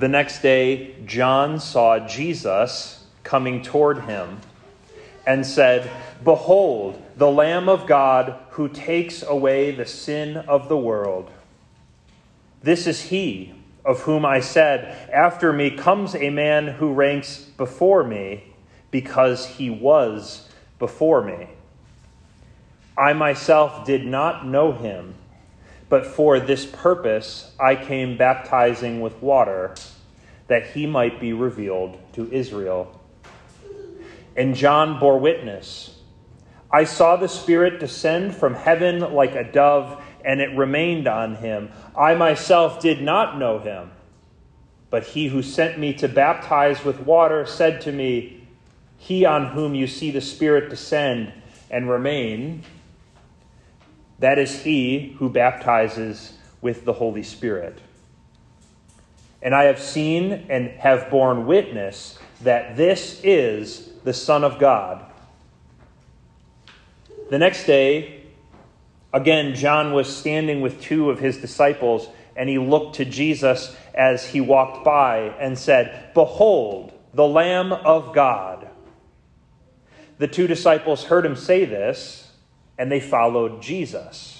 The next day, John saw Jesus coming toward him and said, Behold, the Lamb of God who takes away the sin of the world. This is he of whom I said, After me comes a man who ranks before me, because he was before me. I myself did not know him, but for this purpose I came baptizing with water, that he might be revealed to Israel. And John bore witness. I saw the Spirit descend from heaven like a dove, and it remained on him. I myself did not know him, but he who sent me to baptize with water said to me, He on whom you see the Spirit descend and remain, that is he who baptizes with the Holy Spirit. And I have seen and have borne witness that this is the Son of God. The next day, again, John was standing with two of his disciples, and he looked to Jesus as he walked by and said, Behold, the Lamb of God. The two disciples heard him say this, and they followed Jesus.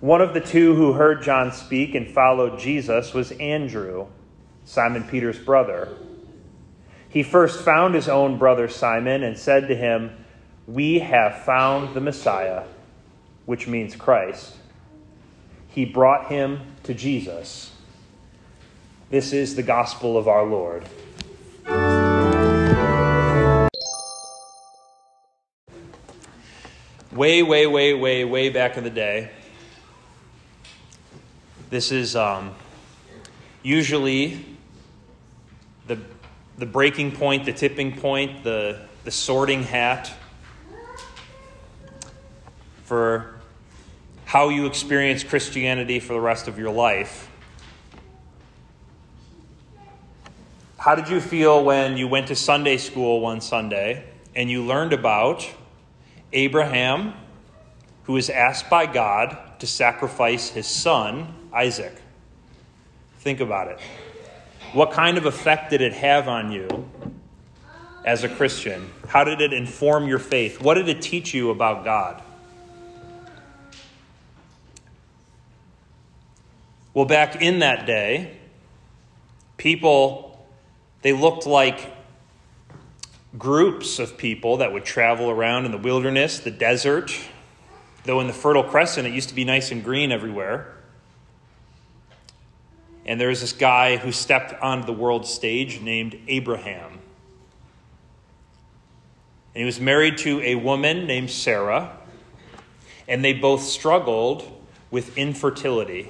One of the two who heard John speak and followed Jesus was Andrew, Simon Peter's brother. He first found his own brother Simon and said to him, We have found the Messiah, which means Christ. He brought him to Jesus. This is the gospel of our Lord. Way, way, way, way, way back in the day, this is um, usually the the breaking point, the tipping point, the, the sorting hat for how you experience Christianity for the rest of your life. How did you feel when you went to Sunday school one Sunday and you learned about Abraham, who was asked by God to sacrifice his son, Isaac? Think about it. What kind of effect did it have on you as a Christian? How did it inform your faith? What did it teach you about God? Well, back in that day, people, they looked like groups of people that would travel around in the wilderness, the desert, though in the Fertile Crescent it used to be nice and green everywhere. And there was this guy who stepped onto the world stage named Abraham. And he was married to a woman named Sarah, and they both struggled with infertility,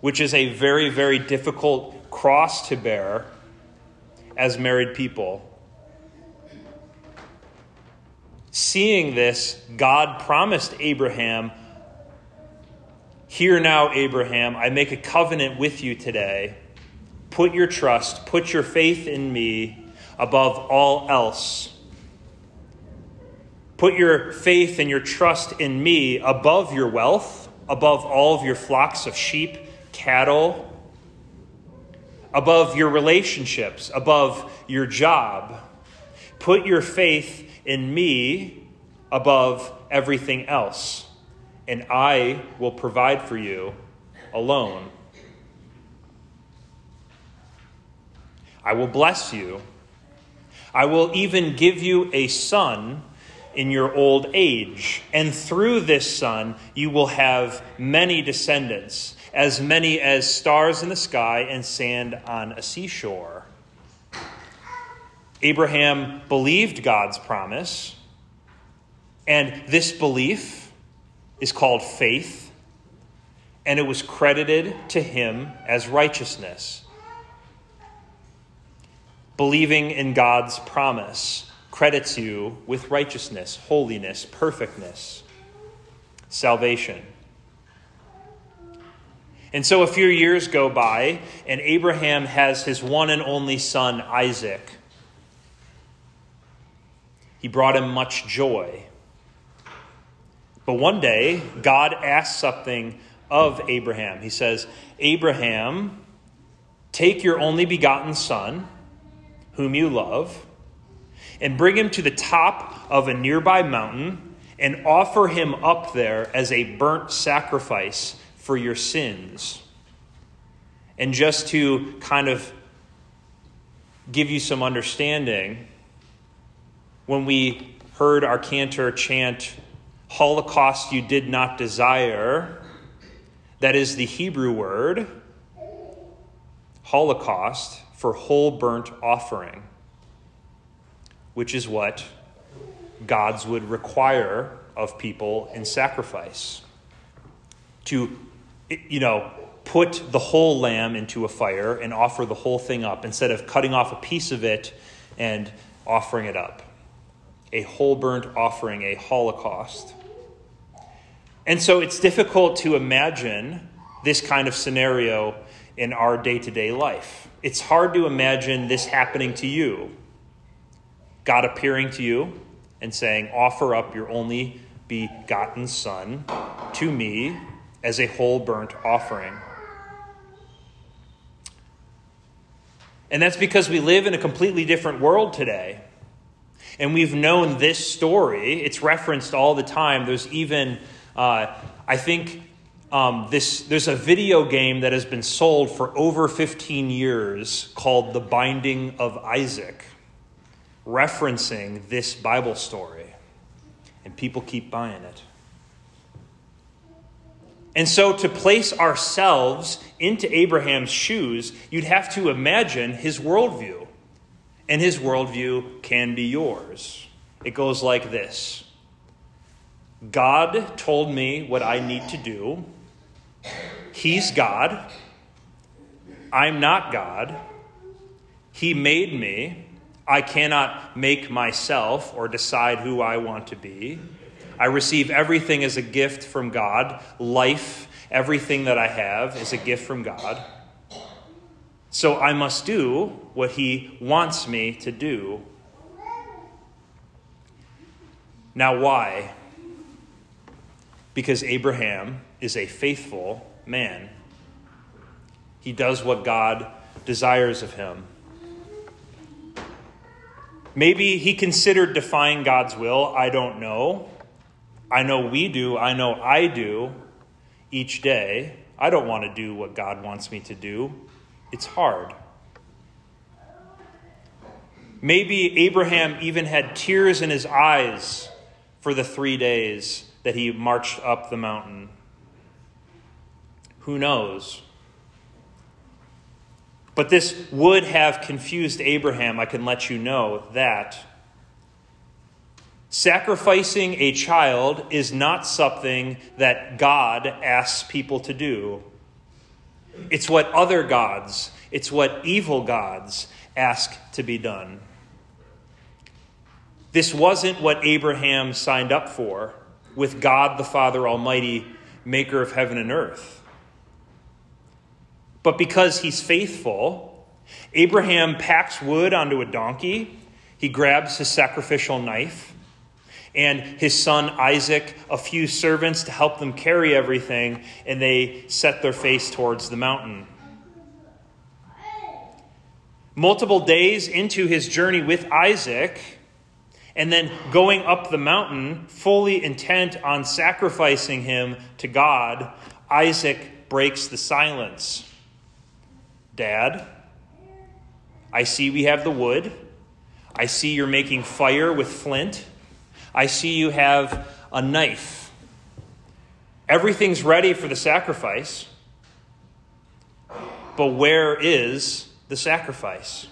which is a very, very difficult cross to bear as married people. Seeing this, God promised Abraham Hear now, Abraham, I make a covenant with you today. Put your trust, put your faith in me above all else. Put your faith and your trust in me above your wealth, above all of your flocks of sheep, cattle, above your relationships, above your job. Put your faith in me above everything else and I will provide for you alone. I will bless you. I will even give you a son in your old age, and through this son you will have many descendants, as many as stars in the sky and sand on a seashore. Abraham believed God's promise, and this belief is called faith, and it was credited to him as righteousness. believing in God's promise credits you with righteousness, holiness, perfectness, salvation. And so a few years go by, and Abraham has his one and only son, Isaac. He brought him much joy. But one day, God asks something of Abraham. He says, Abraham, take your only begotten son, whom you love, and bring him to the top of a nearby mountain and offer him up there as a burnt sacrifice for your sins. And just to kind of give you some understanding, when we heard our cantor chant, Holocaust you did not desire, that is the Hebrew word, Holocaust, for whole burnt offering which is what God's would require of people in sacrifice. To, you know, put the whole lamb into a fire and offer the whole thing up instead of cutting off a piece of it and offering it up. A whole burnt offering, a holocaust. And so it's difficult to imagine this kind of scenario in our day to day life. It's hard to imagine this happening to you God appearing to you and saying, Offer up your only begotten Son to me as a whole burnt offering. And that's because we live in a completely different world today. And we've known this story. It's referenced all the time. There's even, uh, I think, um, this, there's a video game that has been sold for over 15 years called The Binding of Isaac referencing this Bible story, and people keep buying it. And so, to place ourselves into Abraham's shoes, you'd have to imagine his worldview. And his worldview can be yours. It goes like this God told me what I need to do. He's God. I'm not God. He made me. I cannot make myself or decide who I want to be. I receive everything as a gift from God. Life, everything that I have, is a gift from God. So I must do what He wants me to do. Now, why? Because Abraham is a faithful man. He does what God desires of him. Maybe he considered defying God's will. I don't know. I know we do. I know I do each day. I don't want to do what God wants me to do. It's hard. Maybe Abraham even had tears in his eyes for the three days that he marched up the mountain. Who knows? But this would have confused Abraham, I can let you know that. Sacrificing a child is not something that God asks people to do. It's what other gods, it's what evil gods ask to be done. This wasn't what Abraham signed up for with God the Father Almighty, maker of heaven and earth. But because he's faithful, Abraham packs wood onto a donkey, he grabs his sacrificial knife, and his son Isaac, a few servants to help them carry everything, and they set their face towards the mountain. Multiple days into his journey with Isaac, and then going up the mountain, fully intent on sacrificing him to God, Isaac breaks the silence. Dad, I see we have the wood. I see you're making fire with flint. I see you have a knife. Everything's ready for the sacrifice. But where is the sacrifice?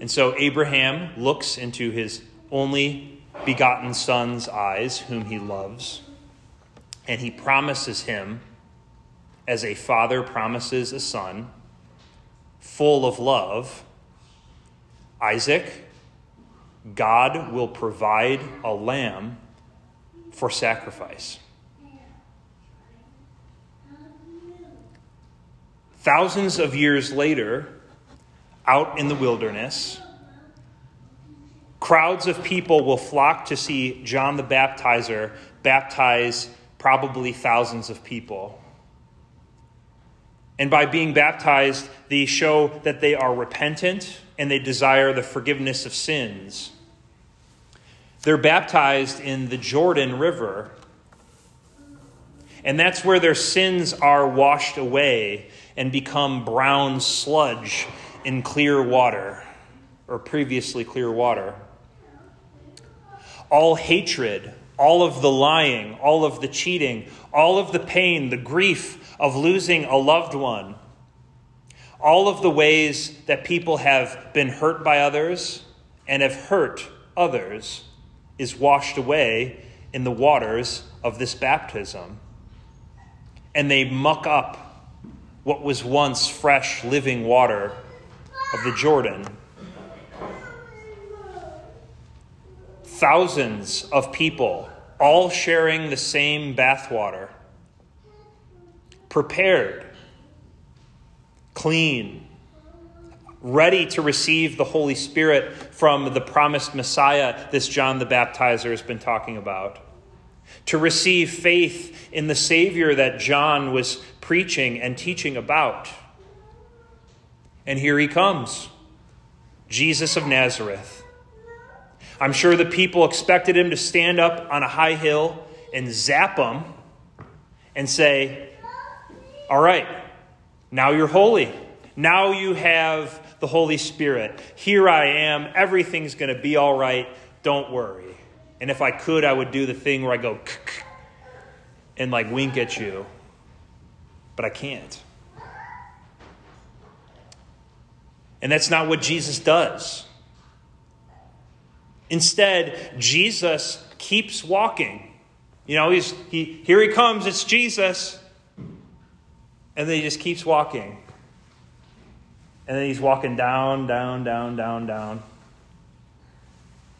And so Abraham looks into his only begotten son's eyes, whom he loves, and he promises him as a father promises a son, full of love, Isaac, God will provide a lamb for sacrifice. Thousands of years later, out in the wilderness, crowds of people will flock to see John the Baptizer baptize probably thousands of people. And by being baptized, they show that they are repentant and they desire the forgiveness of sins. They're baptized in the Jordan River. And that's where their sins are washed away and become brown sludge in clear water, or previously clear water. All hatred, all of the lying, all of the cheating, all of the pain, the grief of losing a loved one, all of the ways that people have been hurt by others and have hurt others is washed away in the waters of this baptism. And they muck up what was once fresh, living water of the Jordan. Thousands of people, all sharing the same bathwater, prepared, clean, ready to receive the Holy Spirit from the promised Messiah this John the Baptizer has been talking about. To receive faith in the Savior that John was preaching and teaching about. And here he comes Jesus of Nazareth. I'm sure the people expected him to stand up on a high hill and zap them and say, All right, now you're holy. Now you have the Holy Spirit. Here I am. Everything's going to be all right. Don't worry. And if I could, I would do the thing where I go and like wink at you. But I can't. And that's not what Jesus does. Instead, Jesus keeps walking. You know, he's he here he comes, it's Jesus. And then he just keeps walking. And then he's walking down, down, down, down, down.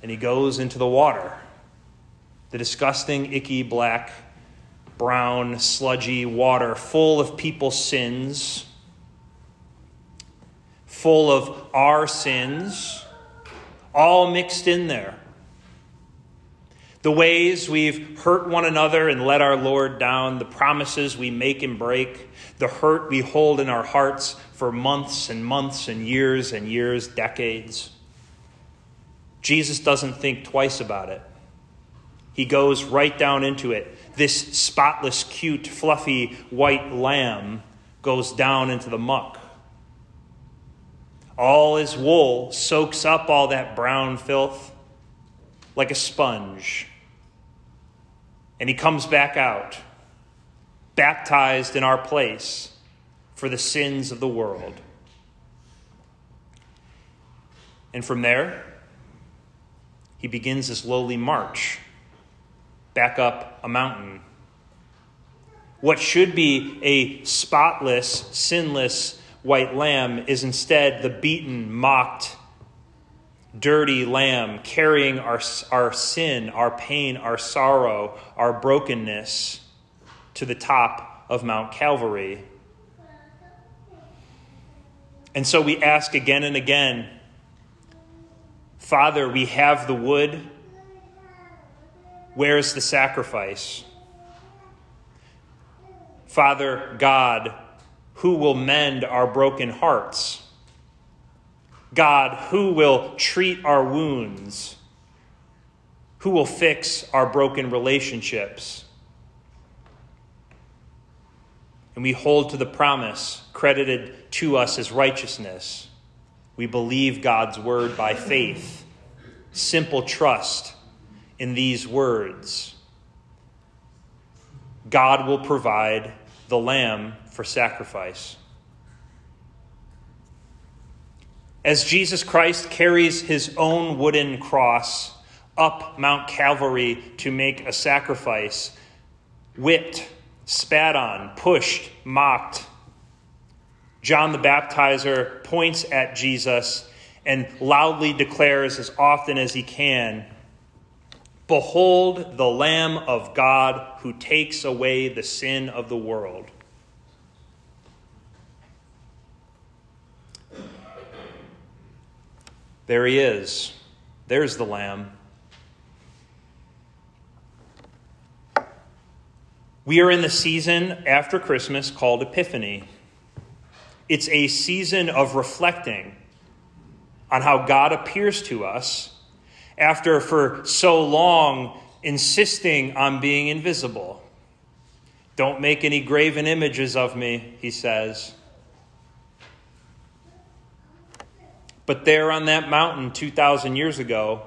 And he goes into the water. The disgusting, icky, black, brown, sludgy water full of people's sins, full of our sins, all mixed in there. The ways we've hurt one another and let our Lord down, the promises we make and break, the hurt we hold in our hearts for months and months and years and years, decades. Jesus doesn't think twice about it. He goes right down into it. This spotless, cute, fluffy white lamb goes down into the muck. All his wool soaks up all that brown filth like a sponge. And he comes back out, baptized in our place for the sins of the world. And from there, he begins his lowly march back up a mountain. What should be a spotless, sinless white lamb is instead the beaten, mocked, dirty lamb carrying our, our sin, our pain, our sorrow, our brokenness to the top of Mount Calvary and so we ask again and again Father, we have the wood. Where's the sacrifice? Father God, who will mend our broken hearts? God, who will treat our wounds? Who will fix our broken relationships? And we hold to the promise credited to us as righteousness. We believe God's word by faith. Simple trust in these words. God will provide the lamb for sacrifice. As Jesus Christ carries his own wooden cross up Mount Calvary to make a sacrifice, whipped, spat on, pushed, mocked, John the Baptizer points at Jesus and loudly declares as often as he can Behold the Lamb of God who takes away the sin of the world. There he is. There's the Lamb. We are in the season after Christmas called Epiphany. It's a season of reflecting on how God appears to us after for so long insisting on being invisible. Don't make any graven images of me, he says. But there on that mountain 2,000 years ago,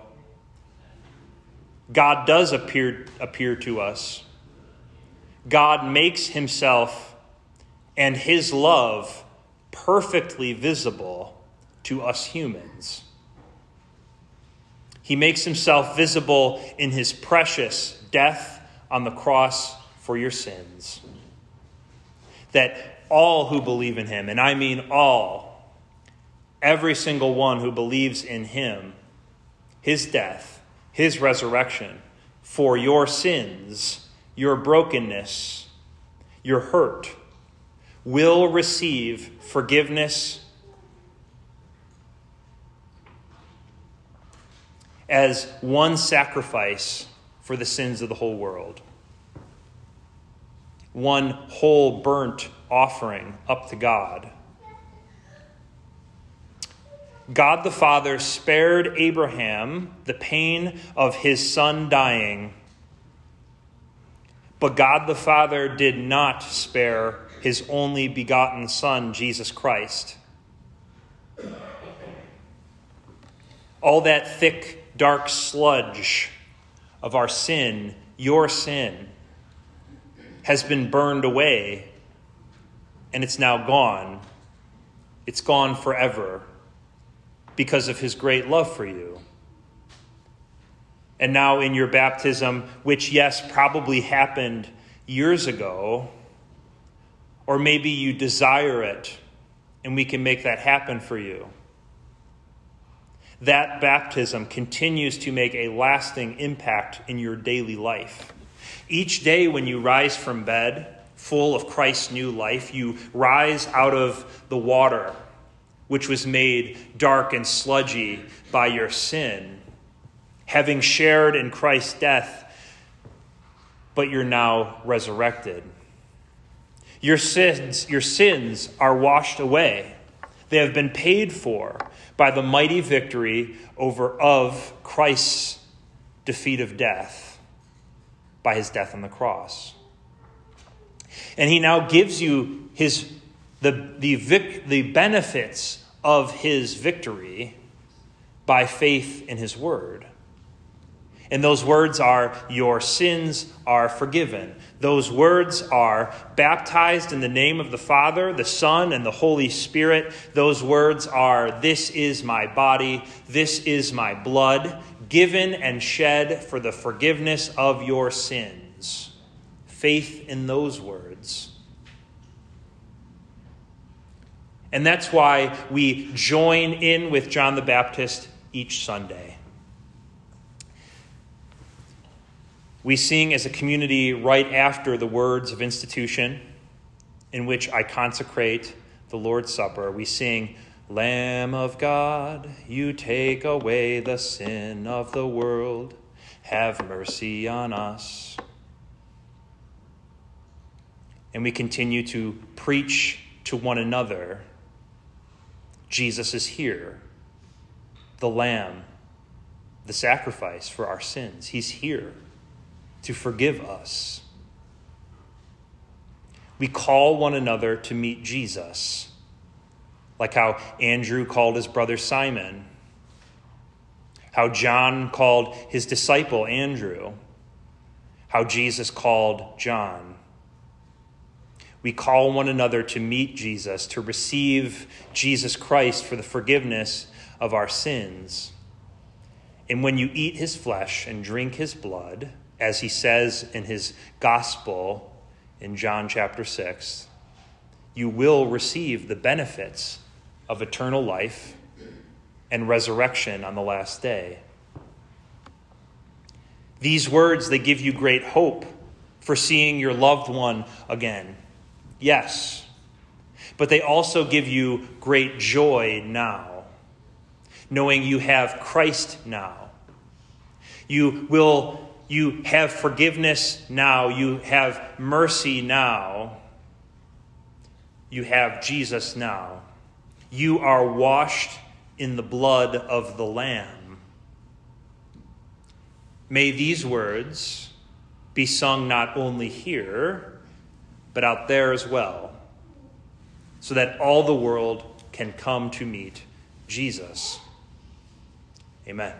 God does appear, appear to us. God makes himself and his love perfectly visible to us humans. He makes himself visible in his precious death on the cross for your sins. That all who believe in him, and I mean all, every single one who believes in him, his death, his resurrection, for your sins, your brokenness, your hurt, will receive forgiveness as one sacrifice for the sins of the whole world. One whole burnt offering up to God. God the Father spared Abraham the pain of his son dying, but God the Father did not spare his only begotten Son, Jesus Christ. All that thick dark sludge of our sin, your sin, has been burned away and it's now gone. It's gone forever because of his great love for you. And now, in your baptism, which, yes, probably happened years ago, or maybe you desire it, and we can make that happen for you that baptism continues to make a lasting impact in your daily life. Each day when you rise from bed, full of Christ's new life, you rise out of the water, which was made dark and sludgy by your sin, having shared in Christ's death, but you're now resurrected. Your sins, your sins are washed away. They have been paid for by the mighty victory over of Christ's defeat of death by his death on the cross. And he now gives you his the, the, vic, the benefits of his victory by faith in his word. And those words are, Your sins are forgiven. Those words are baptized in the name of the Father, the Son, and the Holy Spirit. Those words are, This is my body, this is my blood, given and shed for the forgiveness of your sins. Faith in those words. And that's why we join in with John the Baptist each Sunday. We sing as a community right after the words of institution, in which I consecrate the Lord's Supper. We sing, Lamb of God, you take away the sin of the world. Have mercy on us. And we continue to preach to one another Jesus is here, the Lamb, the sacrifice for our sins. He's here to forgive us. We call one another to meet Jesus, like how Andrew called his brother Simon, how John called his disciple Andrew, how Jesus called John. We call one another to meet Jesus, to receive Jesus Christ for the forgiveness of our sins. And when you eat his flesh and drink his blood, as he says in his gospel in John chapter 6, you will receive the benefits of eternal life and resurrection on the last day. These words, they give you great hope for seeing your loved one again. Yes. But they also give you great joy now, knowing you have Christ now. You will you have forgiveness now, you have mercy now. You have Jesus now. You are washed in the blood of the Lamb. May these words be sung not only here, but out there as well, so that all the world can come to meet Jesus. Amen.